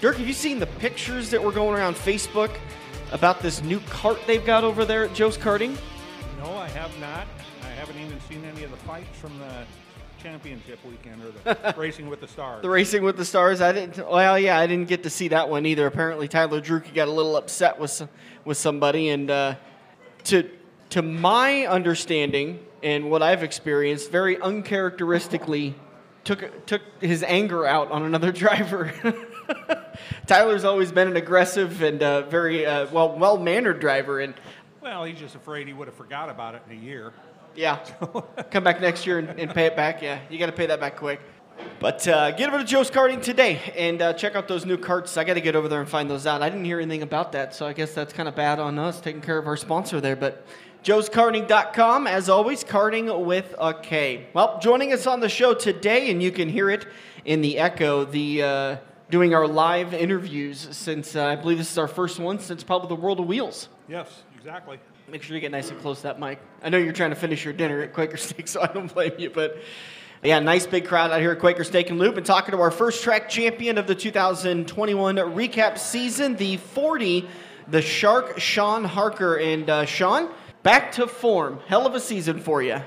Dirk, have you seen the pictures that were going around Facebook about this new cart they've got over there at Joe's Karting? No, I have not. I haven't even seen any of the fights from the championship weekend or the Racing with the Stars. The Racing with the Stars. I didn't. Well, yeah, I didn't get to see that one either. Apparently, Tyler Drueke got a little upset with some- with somebody, and uh, to to my understanding and what I've experienced, very uncharacteristically took took his anger out on another driver. Tyler's always been an aggressive and uh, very uh, well well mannered driver, and well, he's just afraid he would have forgot about it in a year. yeah, come back next year and, and pay it back. Yeah, you got to pay that back quick. But uh, get over to Joe's Karting today and uh, check out those new carts. I got to get over there and find those out. I didn't hear anything about that, so I guess that's kind of bad on us taking care of our sponsor there. But joeskarting.com, as always, karting with a K. Well, joining us on the show today, and you can hear it in the echo, the uh, doing our live interviews since uh, I believe this is our first one since probably the World of Wheels. Yes, exactly. Make sure you get nice and close to that mic. I know you're trying to finish your dinner at Quaker Steak, so I don't blame you. But yeah, nice big crowd out here at Quaker Steak and Lube and talking to our first track champion of the 2021 recap season, the 40, the Shark Shawn Harker. And uh, Shawn, back to form. Hell of a season for you.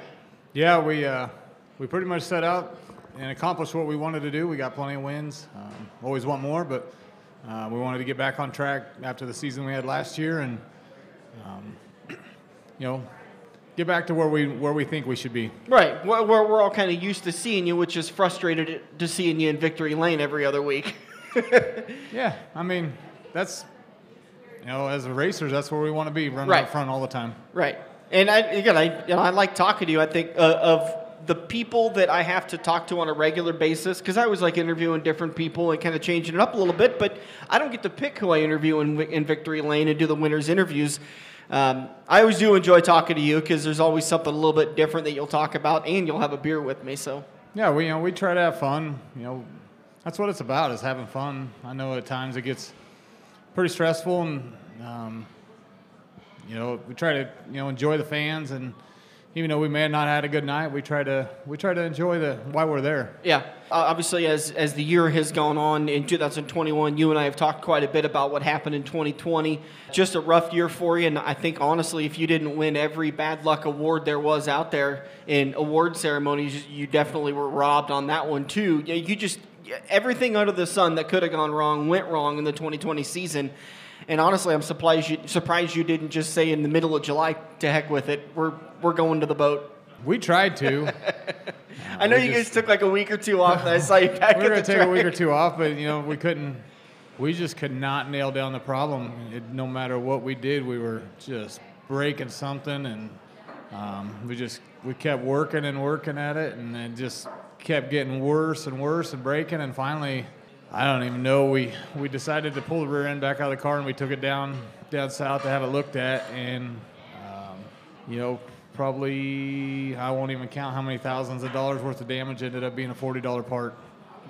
Yeah, we uh, we pretty much set out and accomplished what we wanted to do. We got plenty of wins. Um, always want more, but uh, we wanted to get back on track after the season we had last year, and um, you know, get back to where we where we think we should be. Right. We're, we're, we're all kind of used to seeing you, which is frustrated to seeing you in victory lane every other week. Yeah, I mean, that's you know, as racers, that's where we want to be, running Right. up front all the time. Right. And I, again, I, you know, I like talking to you. I think uh, of the people that I have to talk to on a regular basis, because I was like interviewing different people and kind of changing it up a little bit, but I don't get to pick who I interview in, in Victory Lane and do the winners' interviews. Um, I always do enjoy talking to you because there's always something a little bit different that you'll talk about, and you'll have a beer with me. So, Yeah, we you know we try to have fun. You know, that's what it's about is having fun. I know at times it gets pretty stressful, and um, you know we try to you know enjoy the fans, and even though we may have not had a good night, we try to we try to enjoy the why we're there. Yeah, uh, obviously, as as the year has gone on in 2021, you and I have talked quite a bit about what happened in 2020. Just a rough year for you, and I think honestly, if you didn't win every bad luck award there was out there in award ceremonies, you definitely were robbed on that one too. You just everything under the sun that could have gone wrong went wrong in the 2020 season. And honestly, I'm surprised you surprised you didn't just say in the middle of July, to heck with it. We're we're going to the boat. We tried to. I know we you just- guys took like a week or two off. I saw you back we were gonna take a week or two off, but you know we couldn't. We just could not nail down the problem. It, no matter what we did, we were just breaking something, and um, we just we kept working and working at it, and it just kept getting worse and worse and breaking, and finally, I don't even know. We we decided to pull the rear end back out of the car, and we took it down down south to have it looked at, and um, you know. Probably, I won't even count how many thousands of dollars worth of damage ended up being a forty dollar part.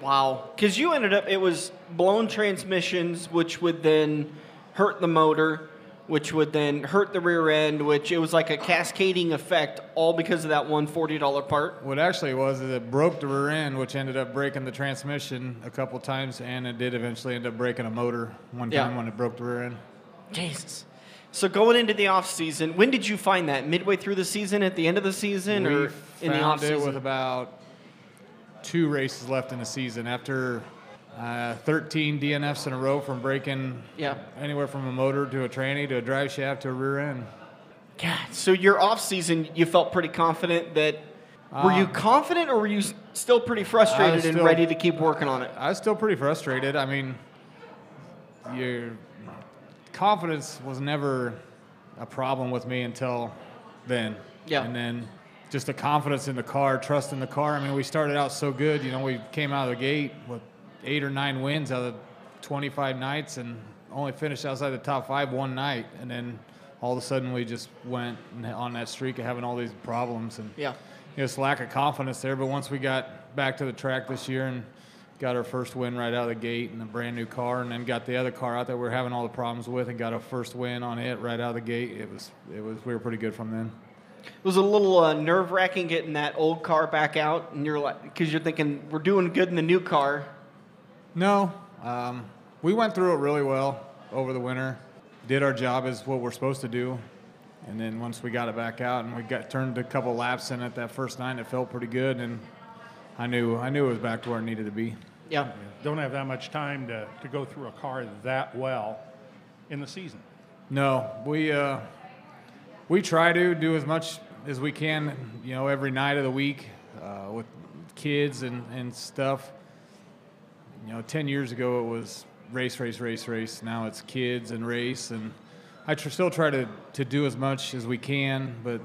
Wow. Because you ended up, it was blown transmissions, which would then hurt the motor, which would then hurt the rear end, which it was like a cascading effect, all because of that one $40 part. What actually was is it broke the rear end, which ended up breaking the transmission a couple times, and it did eventually end up breaking a motor one Yeah. time when it broke the rear end. Jesus. So going into the off season, when did you find that? Midway through the season, at the end of the season, we or in the off season? found it with about two races left in the season after uh, 13 DNFs in a row from breaking Yeah. anywhere from a motor to a tranny to a drive shaft to a rear end. God. So your off season, you felt pretty confident that. Were you Um, confident, or were you still pretty frustrated and ready to keep working on it? I was still pretty frustrated. I mean, your confidence was never a problem with me until then. Yeah. And then just the confidence in the car, trust in the car. I mean, we started out so good. You know, we came out of the gate with eight or nine wins out of 25 nights, and only finished outside the top five one night, and then all of a sudden we just went on that streak of having all these problems and Yeah. you know, it's lack of confidence there. But once we got back to the track this year and got our first win right out of the gate and a brand new car, and then got the other car out that we are having all the problems with, and got our first win on it right out of the gate, it was it was we were pretty good from then. It was a little uh, nerve wracking getting that old car back out, and you're like, because you're thinking we're doing good in the new car. No, um, we went through it really well over the winter. Did our job as what we're supposed to do, and then once we got it back out and we got turned a couple laps in it that first night, it felt pretty good, and I knew I knew it was back to where it needed to be. Yeah. Don't have that much time to, to go through a car that well in the season. No, we uh, we try to do as much as we can, you know, every night of the week uh, with kids and, and stuff. You know, 10 years ago it was race, race, race, race. Now it's kids and race. And I tr- still try to, to do as much as we can, but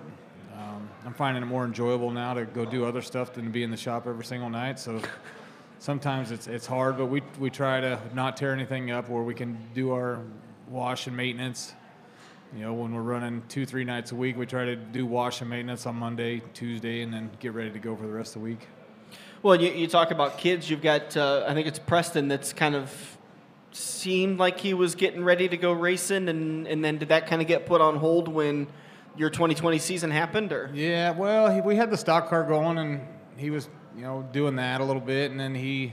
um, I'm finding it more enjoyable now to go do other stuff than to be in the shop every single night. So sometimes it's, it's hard, but we, we try to not tear anything up where we can do our wash and maintenance you know, when we're running two, three nights a week, we try to do wash and maintenance on Monday, Tuesday, and then get ready to go for the rest of the week. Well, you, you talk about kids. You've got, uh, I think it's Preston that's kind of seemed like he was getting ready to go racing, and, and then did that kind of get put on hold when your 2020 season happened, or? Yeah, well, he, we had the stock car going, and he was, you know, doing that a little bit, and then he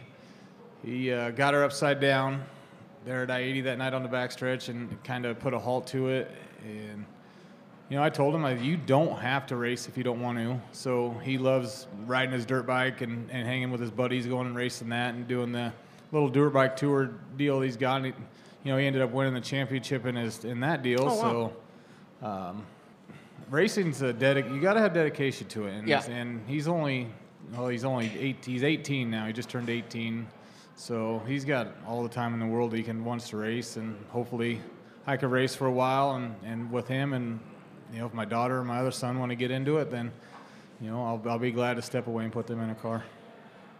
he uh, got her upside down there at I-80 that night on the backstretch, and kind of put a halt to it. And you know, I told him, you don't have to race if you don't want to. So he loves riding his dirt bike and, and hanging with his buddies, going and racing that, and doing the little dirt bike tour deal he's got. And he, you know, he ended up winning the championship in his in that deal. Oh, wow. So. Um, racing's a dedic. You got to have dedication to it, and, yeah. and he's only well, he's only eight. He's 18 now. He just turned 18, so he's got all the time in the world he can wants to race, and hopefully I could race for a while and, and with him and you know if my daughter or my other son want to get into it then you know I'll, I'll be glad to step away and put them in a car.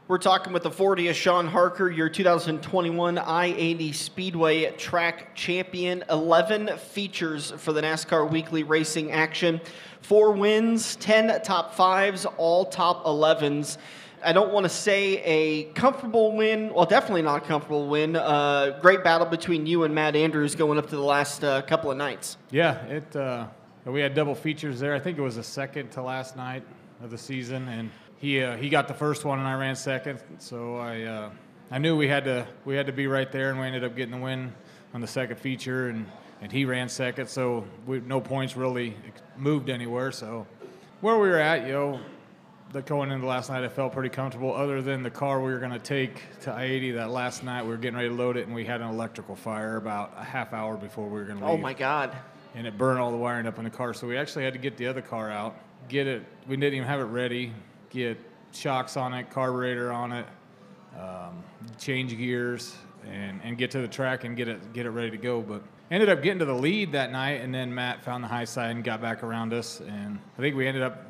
We're talking with the 40th Shawn Harker, your 2021 I-80 Speedway track champion. 11 features for the NASCAR Weekly Racing action. Four wins, 10 top fives, all top 11s. I don't want to say a comfortable win. Well, definitely not a comfortable win. Uh, great battle between you and Matt Andrews going up to the last uh, couple of nights. Yeah, it. Uh, we had double features there. I think it was the second to last night of the season, and he uh, he got the first one, and I ran second. So I uh, I knew we had to we had to be right there, and we ended up getting the win on the second feature, and and he ran second. So we, no points really moved anywhere. So where we were at, you know, that going into last night, I felt pretty comfortable. Other than the car we were going to take to I-80 that last night, we were getting ready to load it, and we had an electrical fire about a half hour before we were going to oh leave. Oh my God! And it burned all the wiring up in the car, so we actually had to get the other car out, get it. We didn't even have it ready. Get shocks on it, carburetor on it, um, change gears, and, and get to the track and get it get it ready to go. But ended up getting to the lead that night, and then Matt found the high side and got back around us, and I think we ended up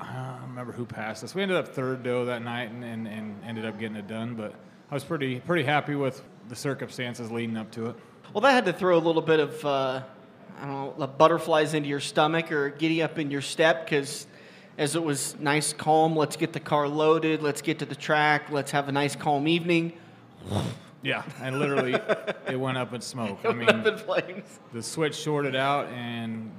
I don't remember who passed us. We ended up third though that night and, and, and ended up getting it done. But I was pretty pretty happy with the circumstances leading up to it. Well, that had to throw a little bit of uh, I don't know butterflies into your stomach or giddy up in your step because as it was nice, calm. Let's get the car loaded. Let's get to the track. Let's have a nice, calm evening. Yeah, and literally it went up in smoke. I mean, up in flames. The switch shorted out, and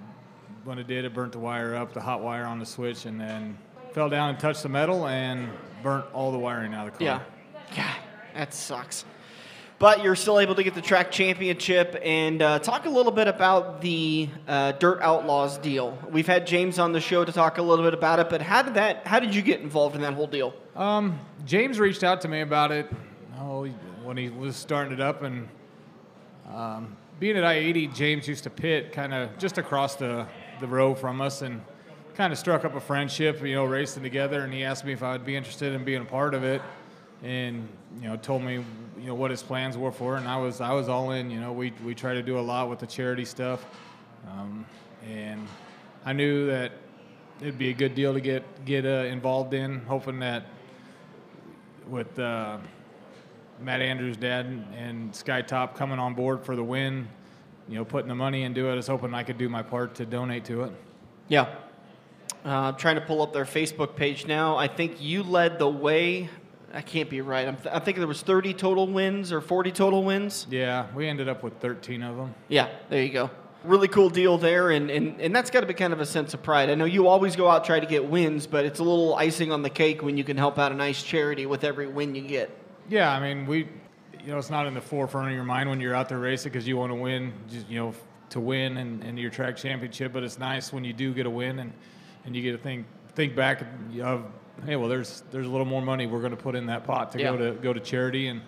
when it did, it burnt the wire up, the hot wire on the switch, and then fell down and touched the metal and burnt all the wiring out of the car. Yeah. God, that sucks. But you're still able to get the track championship and uh, talk a little bit about the uh, Dirt Outlaws deal. We've had James on the show to talk a little bit about it, but how did that? How did you get involved in that whole deal? Um, James reached out to me about it. Oh, when he was starting it up, and um, being at I-80, James used to pit kind of just across the the row from us and kind of struck up a friendship, you know, racing together. And he asked me if I would be interested in being a part of it, and you know, told me you know what his plans were for. And I was I was all in. You know, we we try to do a lot with the charity stuff, um, and I knew that it'd be a good deal to get get uh, involved in, hoping that with uh, Matt Andrews' dad and Sky Top coming on board for the win, you know, putting the money into it. I was hoping I could do my part to donate to it. Yeah. Uh, I'm trying to pull up their Facebook page now. I think you led the way. I can't be right. I'm, th- I'm thinking there was 30 total wins or 40 total wins. Yeah, we ended up with 13 of them. Yeah, there you go. Really cool deal there, and, and, and that's got to be kind of a sense of pride. I know you always go out try to get wins, but it's a little icing on the cake when you can help out a nice charity with every win you get. Yeah, I mean, we, you know, it's not in the forefront of your mind when you're out there racing because you want to win, just, you know, to win and, and your track championship. But it's nice when you do get a win and, and you get to think think back of, hey, well, there's there's a little more money we're going to put in that pot to Yeah. go to go to charity. And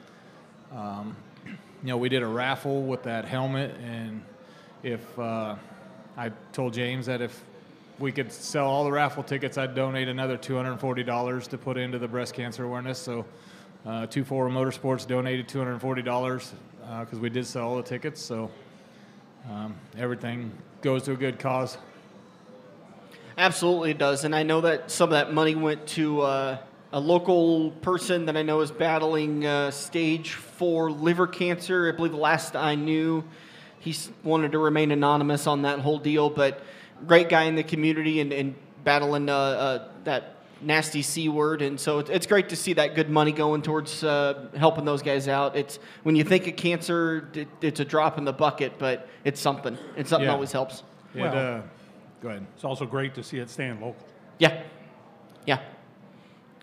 um, you know, we did a raffle with that helmet, and if uh, I told James that if we could sell all the raffle tickets, I'd donate another $240 to put into the breast cancer awareness. So, uh, Two Four Motorsports donated $240 because we did sell all the tickets. So, um, everything goes to a good cause. Absolutely, it does. And I know that some of that money went to uh, a local person that I know is battling uh, stage four liver cancer. I believe the last I knew, he wanted to remain anonymous on that whole deal, but great guy in the community and, and battling uh, uh, that nasty C word. And so it's, it's great to see that good money going towards uh, helping those guys out. It's when you think of cancer, it, it's a drop in the bucket, but it's something. And something Yeah. always helps. It, Well- uh, go ahead. It's also great to see it staying local. Yeah. Yeah.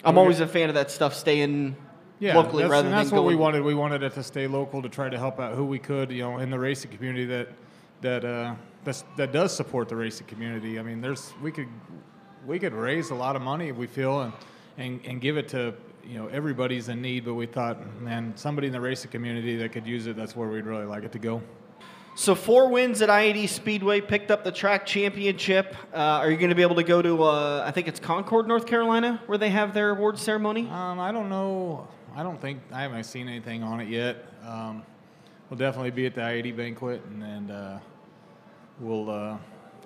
I'm always a fan of that stuff staying Yeah, locally that's, rather and that's than what we wanted. We wanted it to stay local to try to help out who we could, you know, in the racing community that that uh, that's, that does support the racing community. I mean, there's we could we could raise a lot of money if we feel and and, and give it to you know everybody's in need. But we thought, man, somebody in the racing community that could use it. That's where we'd really like it to go. So four wins at I-80 Speedway, picked up the track championship. Uh, are you going to be able to go to? Uh, I think it's Concord, North Carolina, where they have their awards ceremony. Um, I don't know. I don't think I haven't seen anything on it yet. Um, we'll definitely be at the I-80 banquet, and, and uh, we'll uh,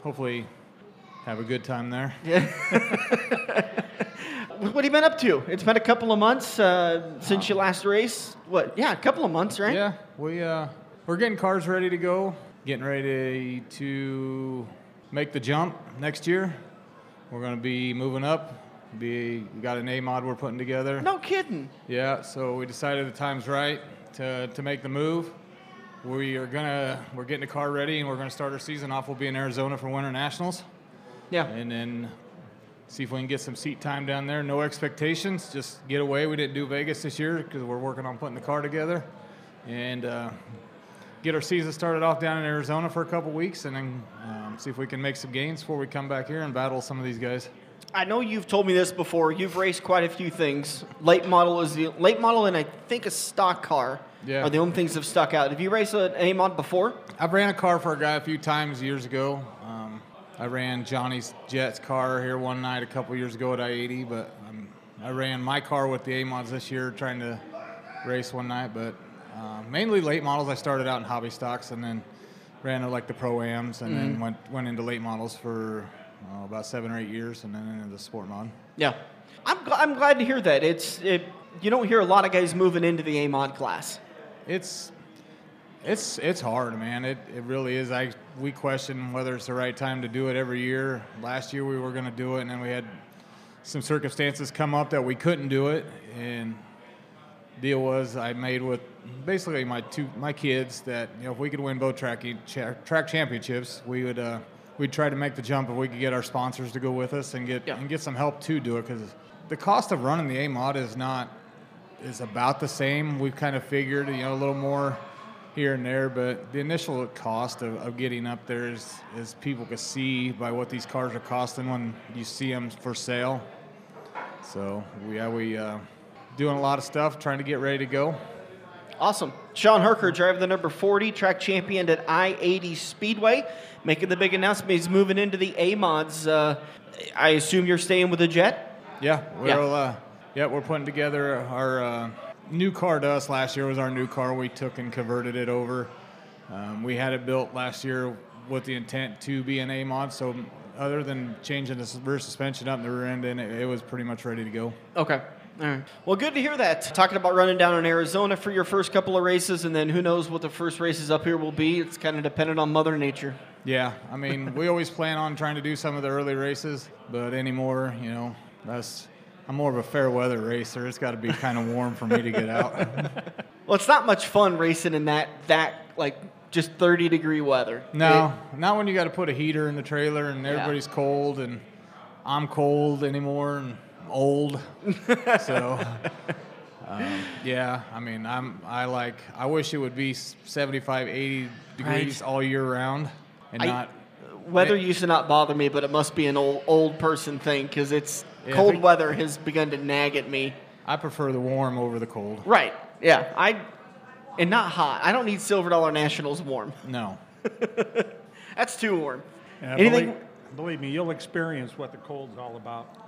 hopefully have a good time there. Yeah. What have you been up to? It's been a couple of months uh, since you last raced. What? Yeah, a couple of months, right? Yeah, we uh, we're getting cars ready to go. Getting ready to make the jump next year. We're going to be moving up. Be we got an A mod we're putting together. No kidding. Yeah, so we decided the time's right to, to make the move. We are gonna we're getting the car ready and we're gonna start our season off. We'll be in Arizona for Winter Nationals, Yeah. and then see if we can get some seat time down there. No expectations, just get away. We didn't do Vegas this year because we're working on putting the car together, and uh, get our season started off down in Arizona for a couple weeks, and then um, see if we can make some gains before we come back here and battle some of these guys. I know you've told me this before. You've raced quite a few things. Late model is the late model, and I think a stock car Yeah. are the only things that have stuck out. Have you raced an A mod before? I've ran a car for a guy a few times years ago. Um, I ran Johnny's Jets car here one night a couple years ago at I-80, but um, I ran my car with the A-mods this year trying to race one night. But uh, mainly late models. I started out in hobby stocks and then ran like the pro-ams and then went, went into late models for uh, about seven or eight years and then into the sport mod. Yeah. I'm, gl- I'm glad to hear that. It's it, you don't hear a lot of guys moving into the A mod class. It's it's it's hard, man. It it really is. I we question whether it's the right time to do it every year. Last year we were going to do it, and then we had some circumstances come up that we couldn't do it. And deal was I made with basically my two my kids that you know if we could win both track cha- track championships, we would uh, we'd try to make the jump if we could get our sponsors to go with us and get Yeah. and get some help to do it because the cost of running the A mod is not is about the same. We've kind of figured, you know, a little more here and there, but the initial cost of, of getting up there is, is people can see by what these cars are costing when you see them for sale. So we, yeah, we uh, doing a lot of stuff, trying to get ready to go. Awesome. Shawn Harker, driver the number 40, track champion at I 80 Speedway, making the big announcement. He's moving into the A mods. Uh, I assume you're staying with the Jet? Yeah, we're Yeah. Uh, yeah we're putting together our uh, new car to us. Last year was our new car. We took and converted it over. Um, we had it built last year with the intent to be an A mod. So other than changing the rear suspension up in the rear end, and it, it was pretty much ready to go. Okay. All right. Well, good to hear that. Talking about running down in Arizona for your first couple of races, and then who knows what the first races up here will be. It's kind of dependent on Mother Nature. Yeah, I mean, we always plan on trying to do some of the early races, but anymore, you know, that's I'm more of a fair weather racer. It's got to be kind of warm for me to get out. Well, it's not much fun racing in that that like just 30 degree weather. no, not when you got to put a heater in the trailer and everybody's cold and I'm cold anymore and old. so, um, yeah, I mean, I'm I like I wish it would be 75, 80 degrees all year round and I- not. It, weather used to not bother me, but it must be an old old person thing because it's Yeah, cold think- weather has begun to nag at me. I prefer the warm over the cold. Right. Yeah. I and not hot. I don't need Silver Dollar Nationals warm. No. That's too warm. Yeah, Anything? Believe, believe me, you'll experience what the cold's all about.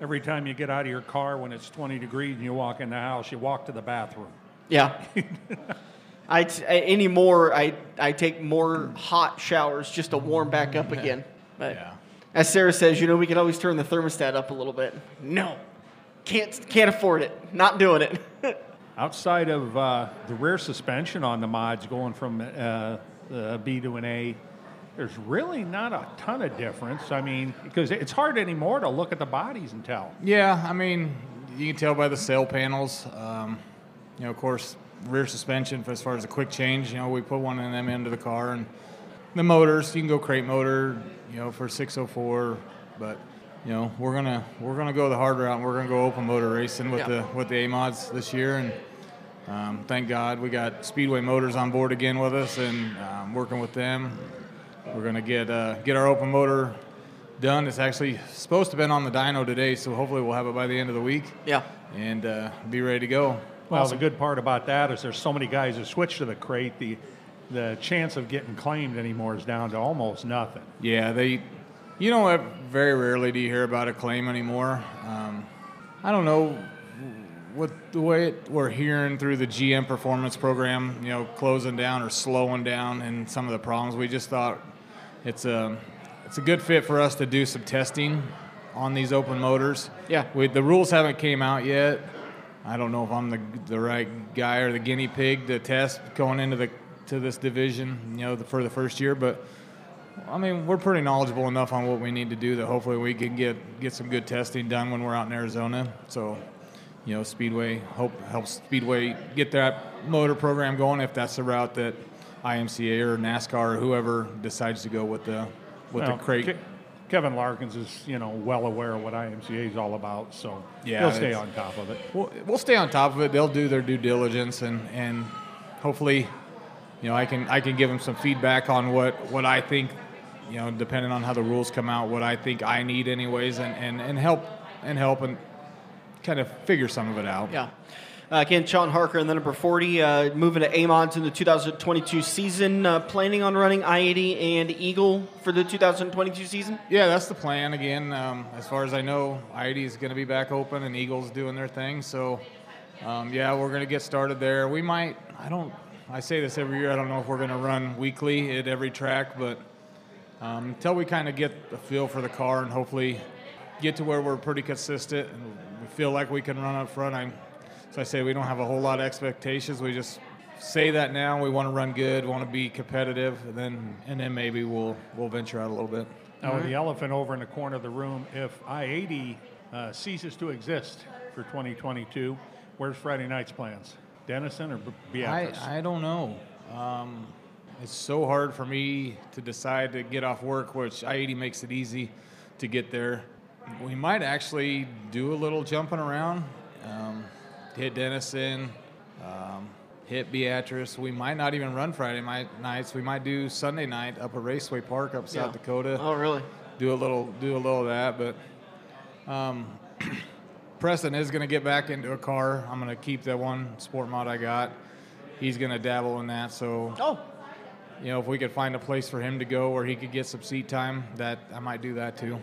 Every time you get out of your car when it's 20 degrees and you walk in the house, you walk to the bathroom. Yeah. I anymore. I I take more hot showers just to warm back up again. But Yeah. as Sarah says, you know, we can always turn the thermostat up a little bit. No, can't can't afford it. Not doing it. Outside of uh, the rear suspension on the mods going from uh, a B to an A, there's really not a ton of difference. I mean, because it's hard anymore to look at the bodies and tell. Yeah, I mean, you can tell by the sail panels. Um, you know, of course, rear suspension for as far as a quick change. You know, we put one of them into the car, and the motors. You can go crate motor. You know, for 604, but you know, we're gonna we're gonna go the hard route. and We're gonna go open motor racing with Yeah. the with the A mods this year, and um, thank God we got Speedway Motors on board again with us, and um, working with them. We're gonna get uh, get our open motor done. It's actually supposed to have been on the dyno today, so hopefully we'll have it by the end of the week yeah. and uh, be ready to go. Well, the good part about that is there's so many guys who switch to the crate. The the chance of getting claimed anymore is down to almost nothing. Yeah, they, you know what? Very rarely do you hear about a claim anymore. Um, I don't know what the way it, we're hearing through the GM performance program, you know, closing down or slowing down, and some of the problems. We just thought it's a it's a good fit for us to do some testing on these open motors. Yeah. We, the rules haven't came out yet. I don't know if I'm the the right guy or the guinea pig to test going into the to this division, you know, the, for the first year, but. I mean, we're pretty knowledgeable enough on what we need to do that hopefully we can get get some good testing done when we're out in Arizona. So, you know, Speedway hope helps Speedway get that motor program going if that's the route that IMCA or NASCAR or whoever decides to go with the with Well, the crate. Ke- Kevin Larkins is, you know, well aware of what IMCA is all about, so Yeah, he'll stay on top of it. We'll, we'll stay on top of it. They'll do their due diligence and, and hopefully, you know, I can I can give them some feedback on what, what I think, you know, depending on how the rules come out, what I think I need anyways, and, and, and help and help and kind of figure some of it out. Yeah. Uh, again, Shawn Harker in the number 40, uh, moving to AMODs in the 2022 season. Uh, planning on running I 80 and Eagle for the 2022 season? Yeah, that's the plan. Again, um, as far as I know, I 80 is going to be back open and Eagles doing their thing. So, um, yeah, we're going to get started there. We might. I don't. I say this every year. I don't know if we're going to run weekly at every track, but um, until we kind of get a feel for the car and hopefully get to where we're pretty consistent and we feel like we can run up front, I'm. So I say we don't have a whole lot of expectations. We just say that now. We want to run good, want to be competitive, and then and then maybe we'll we'll venture out a little bit. Now, with the elephant over in the corner of the room, if I-80 uh, ceases to exist for 2022, where's Friday night's plans? Denison or B- Beatrice? I, I don't know. Um, it's so hard for me to decide to get off work, which I-80 makes it easy to get there. We might actually do a little jumping around, um, hit Denison, um, hit Beatrice. We might not even run Friday night, nights. We might do Sunday night up at Raceway Park up South Yeah. Dakota Oh, really? do a little do a little of that. But um, Preston is going to get back into a car. I'm going to keep that one sport mod I got. He's going to dabble in that. So Oh, you know, if we could find a place for him to go where he could get some seat time, that I might do that too.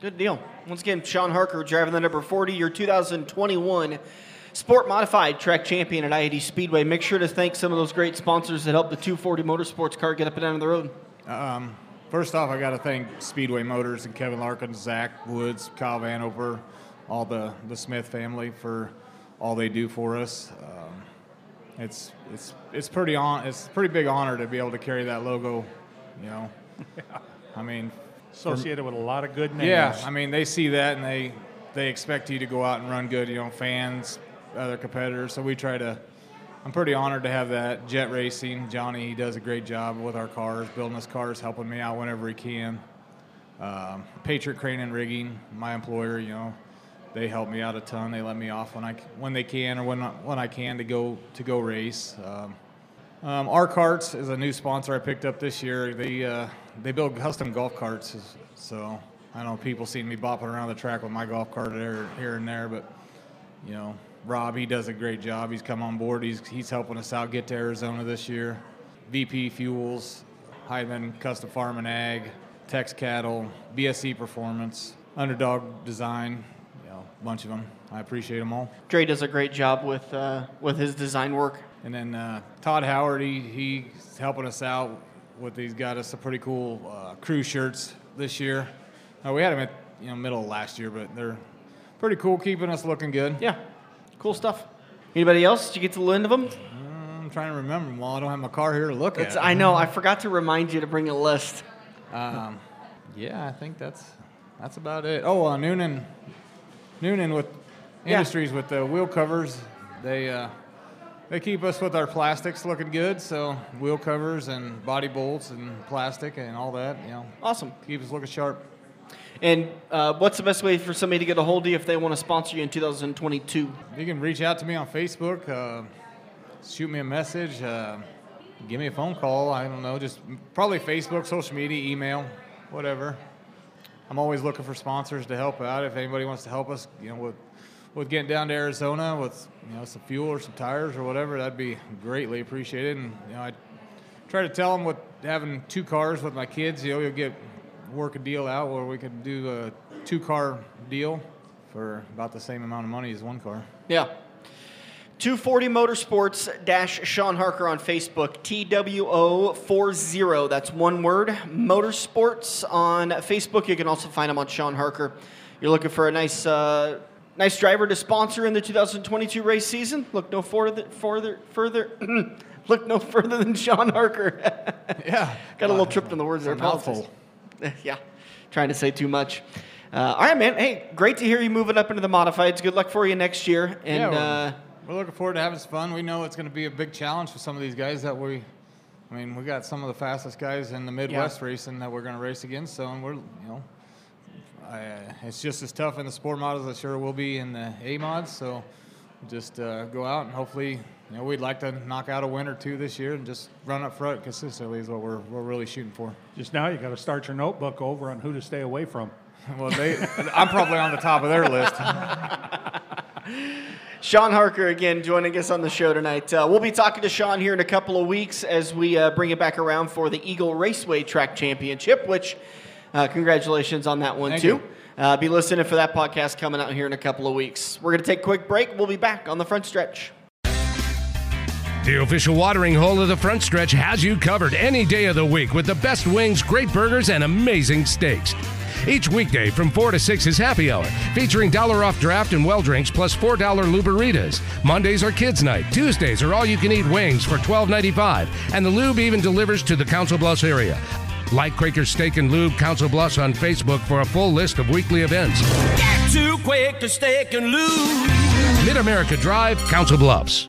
good deal. Once again, Shawn Harker driving the number 40, your 2021 Sport Modified Track Champion at I 80 Speedway. Make sure to thank some of those great sponsors that helped the 240 Motorsports car get up and down the road. Um, first off, I got to thank Speedway Motors and Kevin Larkin, Zach Woods, Kyle Vanover, all the the Smith family for all they do for us. Um, it's it's it's pretty on it's a pretty big honor to be able to carry that logo. You know, I mean, Associated with a lot of good names. yeah, I mean they see that and they they expect you to go out and run good. You know, fans, other competitors. So we try to. I'm pretty honored to have that. Jet Racing, Johnny, he does a great job with our cars, building us cars, helping me out whenever he can. Um, Patriot Crane and Rigging, my employer, you know, they help me out a ton. They let me off when I when they can or when I, when I can to go to go race. Um, um, carts is a new sponsor I picked up this year. They uh, they build custom golf carts, so I know people see me bopping around the track with my golf cart there, here and there, but you know, Rob he does a great job. He's come on board. He's he's helping us out get to Arizona this year. VP Fuels, Hyman Custom Farm and Ag, Tex Cattle, BSC Performance, Underdog Design, you know, a bunch of them. I appreciate them all. Dre does a great job with uh, with his design work. And then uh, Todd Howard, he, he's helping us out with these. Got us some pretty cool uh, crew shirts this year. Uh, we had them at you know middle of last year, but they're pretty cool, keeping us looking good. Yeah, cool stuff. Anybody else? Did you get to the end of them? I'm trying to remember them all. I don't have my car here to look It's, at. I know. I forgot to remind you to bring a list. Um, yeah, I think that's that's about it. Oh, uh, Noonan, Noonan with Yeah. Industries with the wheel covers. They uh, they keep us with our plastics looking good. So wheel covers and body bolts and plastic and all that. You know, Awesome. keep us looking sharp. And uh, what's the best way for somebody to get a hold of you if they want to sponsor you in 2022? You can reach out to me on Facebook, uh, shoot me a message, uh, give me a phone call. I don't know, just probably Facebook, social media, email, whatever. I'm always looking for sponsors to help out. If anybody wants to help us, you know, with with getting down to Arizona with you know some fuel or some tires or whatever, that'd be greatly appreciated. And you know, I try to tell them with having two cars with my kids, you know, you'll get work a deal out where we could do a two car deal for about the same amount of money as one car. Yeah. 240 Motorsports dash Shawn Harker on Facebook. TWO40. That's one word. Motorsports on Facebook. You can also find him on Shawn Harker. You're looking for a nice, uh, nice driver to sponsor in the 2022 race season. Look no further, further, further. look no further than Shawn Harker. Yeah. Got a little tripped on the words there. Mouthful. Yeah, trying to say too much. Uh, all right, man. Hey, great to hear you moving up into the modifieds. Good luck for you next year. And yeah, we're, uh, we're looking forward to having some fun. We know it's going to be a big challenge for some of these guys that we. I mean, we got some of the fastest guys in the Midwest racing that we're going to race against. So, and we're, you know, I, uh, it's just as tough in the sport models as sure will be in the A mods. So, just uh, go out and hopefully, you know, we'd like to knock out a win or two this year and just run up front consistently is what we're, we're really shooting for. Just now, you got to start your notebook over on who to stay away from. Well, they, I'm probably on the top of their list. Shawn Harker again joining us on the show tonight. Uh, we'll be talking to Shawn here in a couple of weeks as we uh, bring it back around for the Eagle Raceway Track Championship, which uh, congratulations on that one Thank too. Uh, be listening for that podcast coming out here in a couple of weeks. We're going to take a quick break. We'll be back on the front stretch. The official watering hole of the front stretch has you covered any day of the week with the best wings, great burgers, and amazing steaks. Each weekday from 4 to 6 is happy hour, featuring dollar off draft and well drinks plus $4 luberitas. Mondays are kids' night. Tuesdays are all you can eat wings for $12.95. And the lube even delivers to the Council Bluffs area. Like Quaker Steak and Lube Council Bluffs on Facebook for a full list of weekly events. Got to Quaker Steak and Lube. Mid America Drive, Council Bluffs.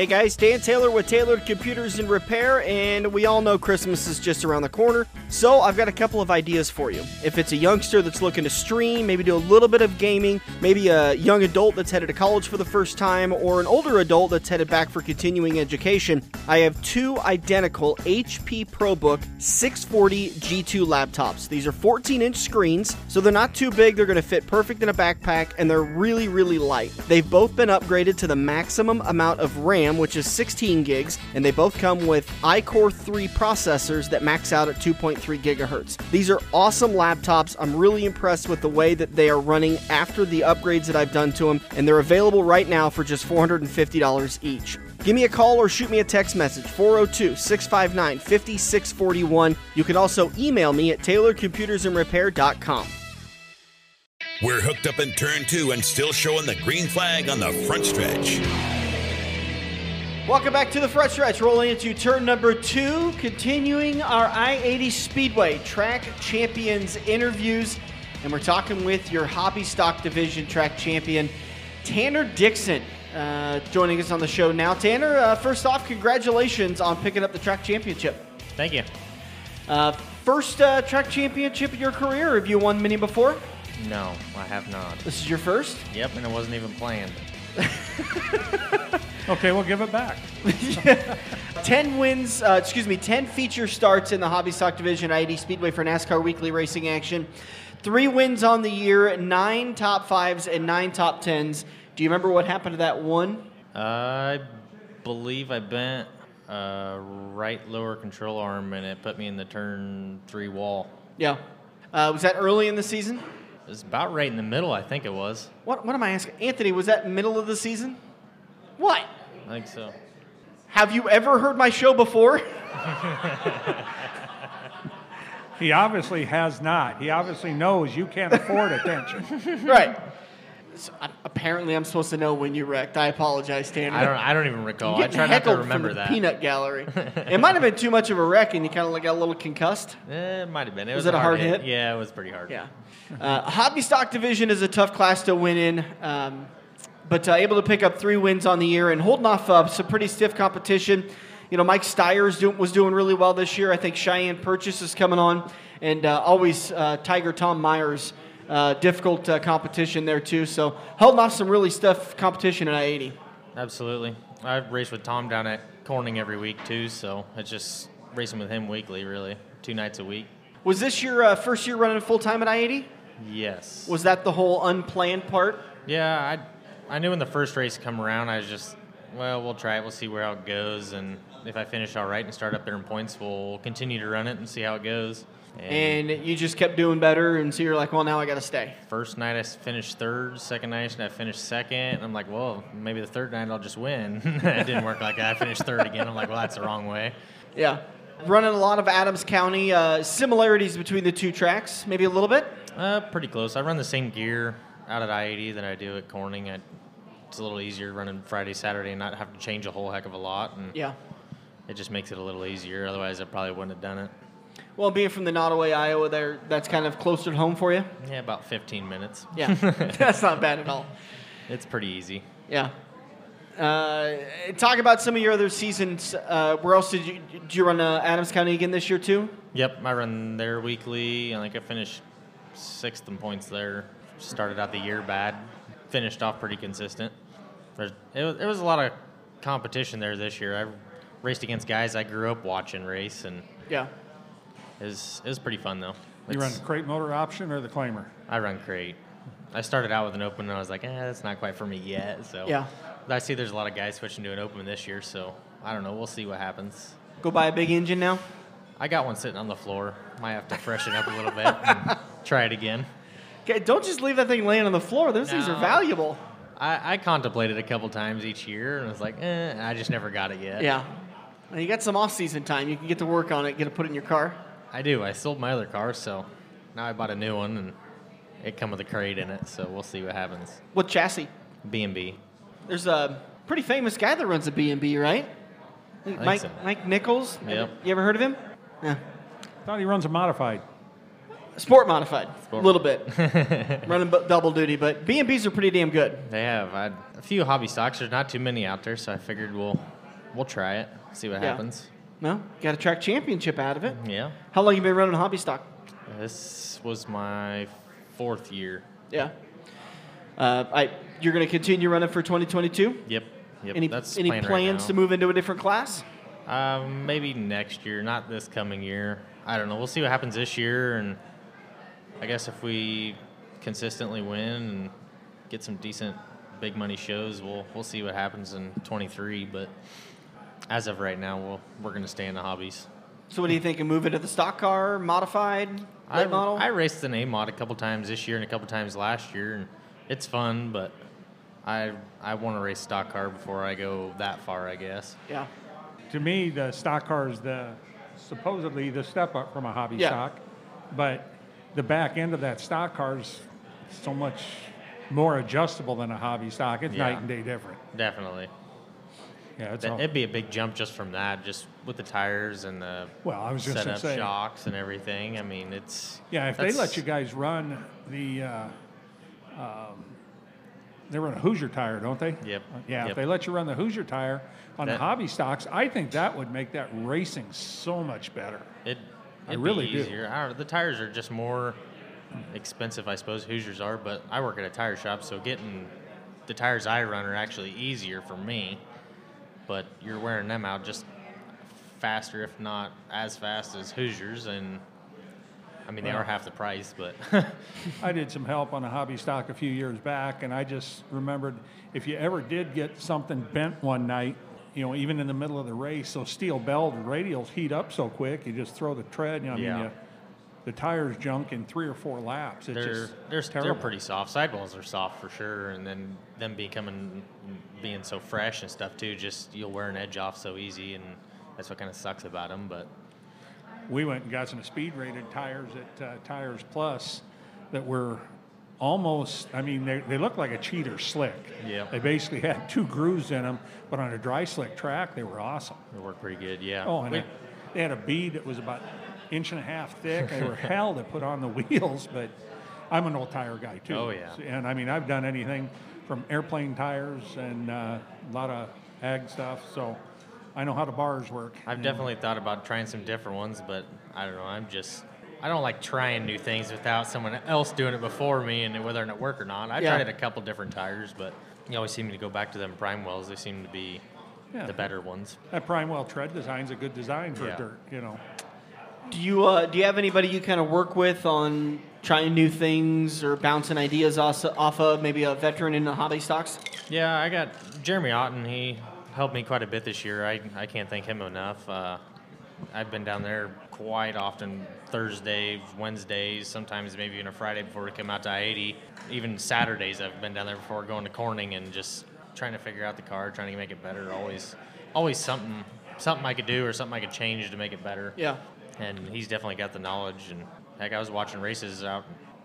Hey guys, Dan Taylor with Tailored Computers and Repair, and we all know Christmas is just around the corner. So I've got a couple of ideas for you. If it's a youngster that's looking to stream, maybe do a little bit of gaming, maybe a young adult that's headed to college for the first time, or an older adult that's headed back for continuing education, I have two identical HP ProBook 640 G2 laptops. These are 14 inch screens, so they're not too big, they're going to fit perfect in a backpack, and they're really, really light. They've both been upgraded to the maximum amount of RAM, which is 16 gigs, and they both come with iCore 3 processors that max out at 2.3 gigahertz. These are awesome laptops. I'm really impressed with the way that they are running after the upgrades that I've done to them, and they're available right now for just $450 each. Give me a call or shoot me a text message 402 659 5641. You can also email me at taylorcomputersandrepair.com. We're hooked up in turn two and still showing the green flag on the front stretch. Welcome back to the front stretch. Rolling into turn number two, continuing our I 80 Speedway track champions interviews. And we're talking with your hobby stock division track champion, Tanner Dixon, uh, joining us on the show now. Tanner, uh, first off, congratulations on picking up the track championship. Thank you. Uh, first uh, track championship of your career. Have you won many before? No, I have not. This is your first? Yep, and it wasn't even planned. Okay, we'll give it back. 10 wins, uh, excuse me, 10 feature starts in the Hobby Stock Division I-80 Speedway for NASCAR Weekly Racing Action. Three wins on the year, nine top fives, and nine top tens. Do you remember what happened to that one? I believe I bent uh, right lower control arm, and it put me in the turn three wall. Yeah. Uh, was that early in the season? It was about right in the middle, I think it was. What, what am I asking? Anthony, was that middle of the season? What? I think so. Have you ever heard my show before? He obviously has not. He obviously knows you can't afford attention. right. So, uh, apparently, I'm supposed to know when you wrecked. I apologize, Tanner. I don't. I don't even recall. I'm I getting try not to remember from the that. peanut gallery. it might have been too much of a wreck, and you kind of like got a little concussed. Eh, it might have been. It Was was, it a hard hit? Yeah, it was pretty hard. Yeah. Uh, hobby stock division is a tough class to win in, um, but uh, able to pick up three wins on the year and holding off uh, some pretty stiff competition. You know, Mike Steyer's do, was doing really well this year. I think Cheyenne Purchase is coming on, and uh, always uh, Tiger Tom Myers. Uh, difficult uh, competition there too. So holding off some really stiff competition in I eighty. Absolutely. I race with Tom down at Corning every week too, so it's just racing with him weekly, really, two nights a week. Was this your uh, first year running full time at I eighty? Yes. Was that the whole unplanned part? Yeah, I, I knew when the first race come around, I was just, well, we'll try it. We'll see where how it goes, and if I finish all right and start up there in points, we'll continue to run it and see how it goes. And you just kept doing better, and so you're like, well, now I got to stay. first night I finished third, second night I finished second. And I'm like, well, maybe the third night I'll just win. it didn't work like that. I finished third again. I'm like, well, that's the wrong way. Yeah. Running a lot of Adams County. Uh, similarities between the two tracks, maybe a little bit. Uh, pretty close. I run the same gear out at I-80 than I do at Corning. I, it's a little easier running Friday, Saturday, and not have to change a whole heck of a lot. And Yeah. it just makes it a little easier. Otherwise, I probably wouldn't have done it. Well, being from the Nodaway, Iowa, there, that's kind of closer to home for you. Yeah, about 15 minutes. Yeah, that's not bad at all. It's pretty easy. Yeah. Uh, talk about some of your other seasons. Uh, where else did you did you run uh, Adams County again this year too? Yep, I run there weekly. I think I finished sixth in points there. Started out the year bad, finished off pretty consistent. There's, it, was, it was a lot of competition there this year. I raced against guys I grew up watching race, and Yeah. it was, it was pretty fun though. You run the crate motor option or the claimer? I run crate. I started out with an open, and I was like, eh, that's not quite for me yet. So Yeah. But I see there's a lot of guys switching to an open this year, so I don't know. We'll see what happens. Go buy a big engine now. I got one sitting on the floor. Might have to freshen up a little bit and try it again. Okay, don't just leave that thing laying on the floor. Those things are valuable. I, I contemplated a couple times each year, and I was like, eh, I just never got it yet. Yeah. Now, you got some off-season time. You can get to work on it. Get to put it in your car. I do. I sold my other car, so now I bought a new one, and it come with a crate in it. So we'll see what happens. What chassis? B and B. There's a pretty famous guy that runs a B&B, right? think Mike so. Mike Nichols. Yep. You ever heard of him? Yeah. Thought he runs a modified. Sport modified, a little bit, running bu- double duty, but B and Bs are pretty damn good. They have. I a few hobby stocks. There's not too many out there, so I figured we'll we'll try it, see what Yeah. happens. Well, got a track championship out of it. Yeah. How long you been running hobby stock? This was my fourth year. Yeah. Uh, I you're going to continue running for 2022. Yep. Yep. Any That's any right plans now. to move into a different class? Um, maybe next year, not this coming year. I don't know. We'll see what happens this year, and I guess if we consistently win and get some decent big money shows, we'll we'll see what happens in 23. But as of right now, we'll we're gonna stay in the hobbies. So what do you think of moving to the stock car, modified, I, model? I raced an A mod a couple times this year and a couple times last year, and it's fun. But I I want to race stock car before I go that far, I guess. yeah. To me, the stock car is the supposedly the step up from a hobby Yeah. stock, but the back end of that stock car is so much more adjustable than a hobby stock. It's Yeah. night and day different. Definitely. Yeah, it's It'd be a big jump just from that, just with the tires and the well. I was just setup say, shocks and everything. I mean, it's yeah. If they let you guys run the, uh, um, they run a Hoosier tire, don't they? Yep, Yeah. If they let you run the Hoosier tire on the hobby stocks, I think that would make that racing so much better. it. I really be do. easier. I don't, the tires are just more expensive, I suppose. Hoosiers are, but I work at a tire shop, so getting the tires I run are actually easier for me. But you're wearing them out just faster, if not as fast as Hoosiers, and I mean they are half the price, but I did some help on a hobby stock a few years back, and I just remembered if you ever did get something bent one night, you know, even in the middle of the race, those steel belted radials heat up so quick, you just throw the tread, you know, I Yeah. mean, you, the tires junk in three or four laps. It's they're just they're, terrible. they're pretty soft. Sidewalls are soft for sure, and then them becoming being so fresh and stuff too. Just you'll wear an edge off so easy, and that's what kind of sucks about them. But We went and got some speed rated tires at uh, Tires Plus that were almost, I mean, they, they looked like a cheater slick. Yeah. They basically had two grooves in them, but on a dry slick track, they were awesome. they work pretty good. Yeah. Oh, and We- they, had a bead that was about inch and a half thick. They were hell to put on the wheels, but I'm an old tire guy too. Oh, yeah. And I mean, I've done anything from airplane tires and uh, a lot of ag stuff, so I know how the bars work. I've definitely thought about trying some different ones, but I don't know. I'm just I don't like trying new things without someone else doing it before me, and whether it work or not. I've Yeah. tried a couple different tires, but you always seem to go back to them Primewells. They seem to be Yeah. the better ones. That Primewell tread design's a good design for Yeah. dirt, you know. Do you uh, do you have anybody you kind of work with on trying new things or bouncing ideas off, off of maybe a veteran in the hobby stocks? Yeah, I got Jeremy Otten. He helped me quite a bit this year. I, I can't thank him enough. Uh, I've been down there quite often Thursdays, Wednesdays, sometimes maybe even a Friday before we come out to I 80. Even Saturdays, I've been down there before going to Corning and just trying to figure out the car, trying to make it better. Always, always something, something I could do or something I could change to make it better. Yeah. And he's definitely got the knowledge. And heck, I was watching races out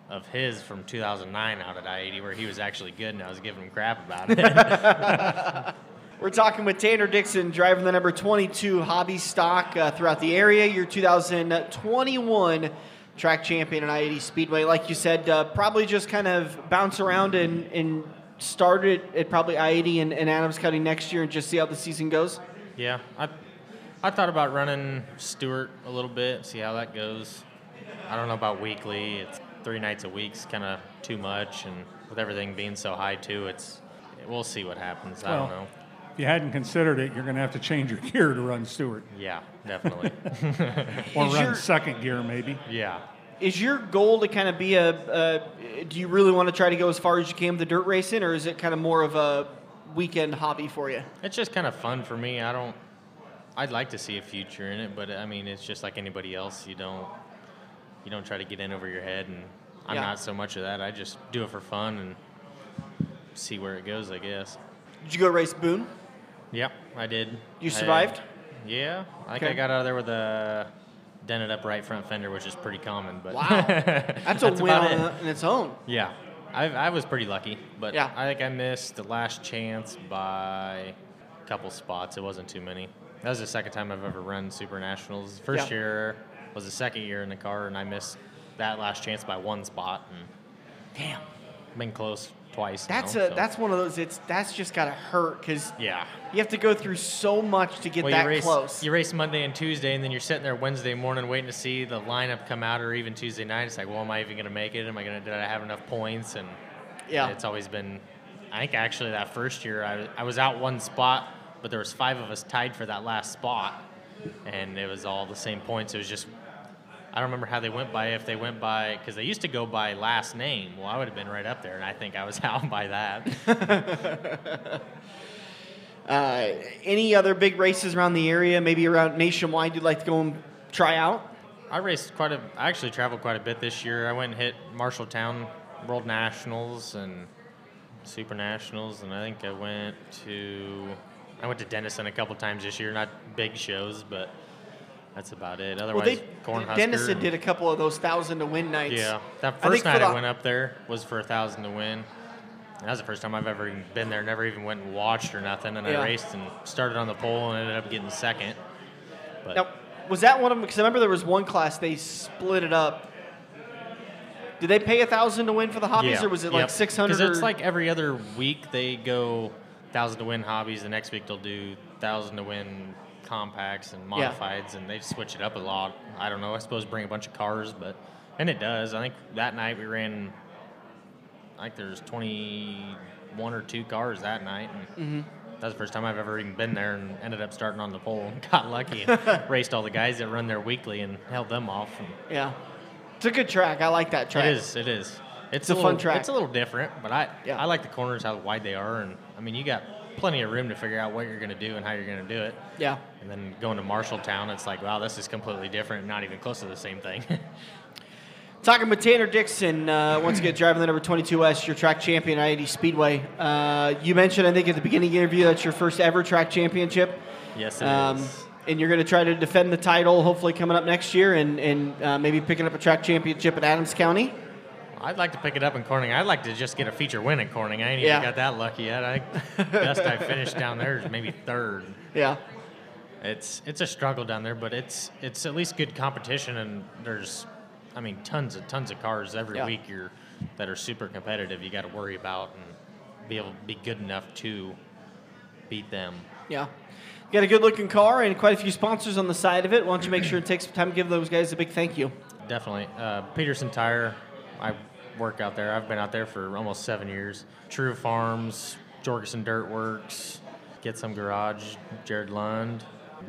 of his from 2009 out at I-80 where he was actually good, and I was giving him crap about it. We're talking with Tanner Dixon, driving the number 22 hobby stock uh, throughout the area. Your 2021 track champion at I-80 Speedway. Like you said, uh, probably just kind of bounce around and, and start it at probably I-80 and, and Adams County next year and just see how the season goes. yeah, I, I thought about running Stewart a little bit, see how that goes. I don't know about weekly. It's three nights a week's kind of too much, and with everything being so high too, it's we'll see what happens. I don't know. If you hadn't considered it, you're going to have to change your gear to run Stewart Yeah, definitely. or Is run your- second gear maybe. yeah. Is your goal to kind of be a, a? Do you really want to try to go as far as you can with the dirt racing, or is it kind of more of a weekend hobby for you? It's just kind of fun for me. I don't. I'd like to see a future in it, but I mean, it's just like anybody else. You don't. You don't try to get in over your head, and I'm Yeah. not so much of that. I just do it for fun and see where it goes. I guess. Did you go race Boone? Yep, I did. You I- survived? yeah, I think Okay. I got out of there with a dented up right front fender, which is pretty common. But Wow, that's a win on, it. in its own. Yeah, I, I was pretty lucky, but Yeah. I think I missed the last chance by a couple spots. It wasn't too many. That was the second time I've ever run Super Nationals. First Yeah. year was the second year in the car, and I missed that last chance by one spot, and Damn. been close twice. That's now, a so- that's one of those. It's that's just gotta hurt because yeah. you have to go through so much to get Well, that you race, close. You race Monday and Tuesday, and then you're sitting there Wednesday morning waiting to see the lineup come out, or even Tuesday night. It's like, well, am I even going to make it? Am I to? Did I have enough points? And Yeah. it's always been. I think actually that first year I, I was out one spot, but there was five of us tied for that last spot, and it was all the same points. It was just. I don't remember how they went by. If they went by, because they used to go by last name. Well, I would have been right up there, and I think I was out by that. Uh, any other big races around the area, maybe around nationwide, you'd like to go and try out? I raced quite a. I actually traveled quite a bit this year. I went and hit Marshalltown World Nationals and Super Nationals, and I think I went to. I went to Denison a couple times this year. Not big shows, but that's about it. Well, Otherwise, they Cornhusker. Denison did a couple of those thousand to win nights. Yeah, that first for night I went up there was for a thousand to win. And that was the first time I've ever been there. Never even went and watched or nothing. And Yeah. I raced and started on the pole and ended up getting second. But Now, was that one of them? Because I remember there was one class they split it up. Did they pay a thousand to win for the hobbies, or was it like six hundred? Because it's like every other week they go thousand to win hobbies. The next week they'll do thousand to win compacts and Yeah. modifieds, and they switch it up a lot. I don't know. I suppose bring a bunch of cars, but and it does. I think that night we ran. I think there's 21 or two cars that night, and Mm-hmm. that's the first time I've ever even been there, and ended up starting on the pole. and Got lucky and raced all the guys that run there weekly and held them off. And yeah, it's a good track. I like that track. it is. It is. It's, a a, fun track. It's a little different, but I Yeah. I like the corners how wide they are, and I mean you got plenty of room to figure out what you're going to do and how you're going to do it. Yeah. And then going to Marshalltown, it's like wow, this is completely different, not even close to the same thing. Talking with Tanner Dixon, uh, once again driving the number 22S, your track champion at 80 Speedway. Uh, you mentioned, I think, at the beginning of the interview, that's your first ever track championship. yes, it is. Um, and you're going to try to defend the title, hopefully coming up next year, and, and uh, maybe picking up a track championship at Adams County. I'd like to pick it up in Corning. I'd like to just get a feature win in Corning. I ain't Yeah. even got that lucky yet. I best I finished down there is maybe third. Yeah. It's it's a struggle down there, but it's it's at least good competition, and there's, I mean, tons of tons of cars every Yeah. week you're that are super competitive. You got to worry about and be able to be good enough to beat them. Yeah. You got a good looking car and quite a few sponsors on the side of it. Why don't you make sure and take some time to give those guys a big thank you? Definitely, uh, Peterson Tire. I work out there. I've been out there for almost seven years. True Farms, Jorgensen Dirt Works, Get Some Garage, Jared Lund,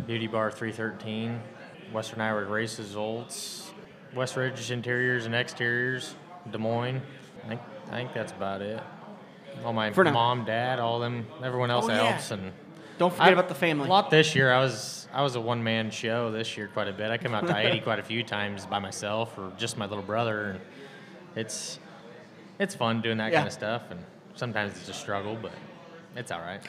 Beauty Bar 313, Western Iowa Race Results, West Ridge Interiors and Exteriors, Des Moines. I think, I think that's about it. All my For now. mom, dad, all them, everyone else Oh, yeah. helps, and Don't forget I- about the family. A lot this year. I was I was a one man show this year quite a bit. I come out to eighty quite a few times by myself or just my little brother, and it's it's fun doing that Yeah. kind of stuff. And sometimes it's a struggle, but it's all right.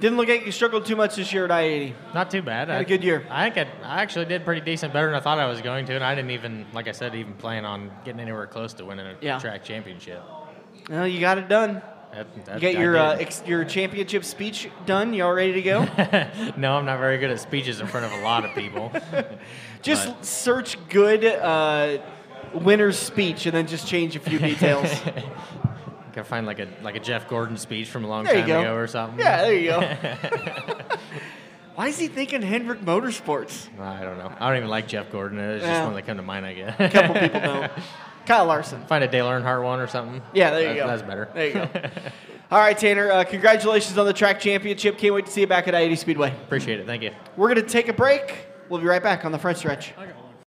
Didn't look like you struggled too much this year at I 80. Not too bad. Had I- a good year. I think I, I actually did pretty decent, better than I thought I was going to, and I didn't even, like I said, even plan on getting anywhere close to winning a Yeah. track championship. Well, you got it done. That, You that- got I your uh, ex- your championship speech done. You all ready to go? no, I'm not very good at speeches in front of a lot of people. just But- search good uh, winner's speech and then just change a few details. Gotta find like a like a Jeff Gordon speech from a long There time ago or something. yeah, there you go. Why is he thinking Hendrick Motorsports? I don't know. I don't even like Jeff Gordon. It's just Yeah. one that come to mind, I guess. A couple people don't. Kyle Larson. Find a Dale Earnhardt one or something. Yeah, there you That- go. That's better. There you go. All right, Tanner. Uh, congratulations on the track championship. Can't wait to see you back at I-80 Speedway. Appreciate it. Thank you. We're going to take a break. We'll be right back on the front stretch. Okay.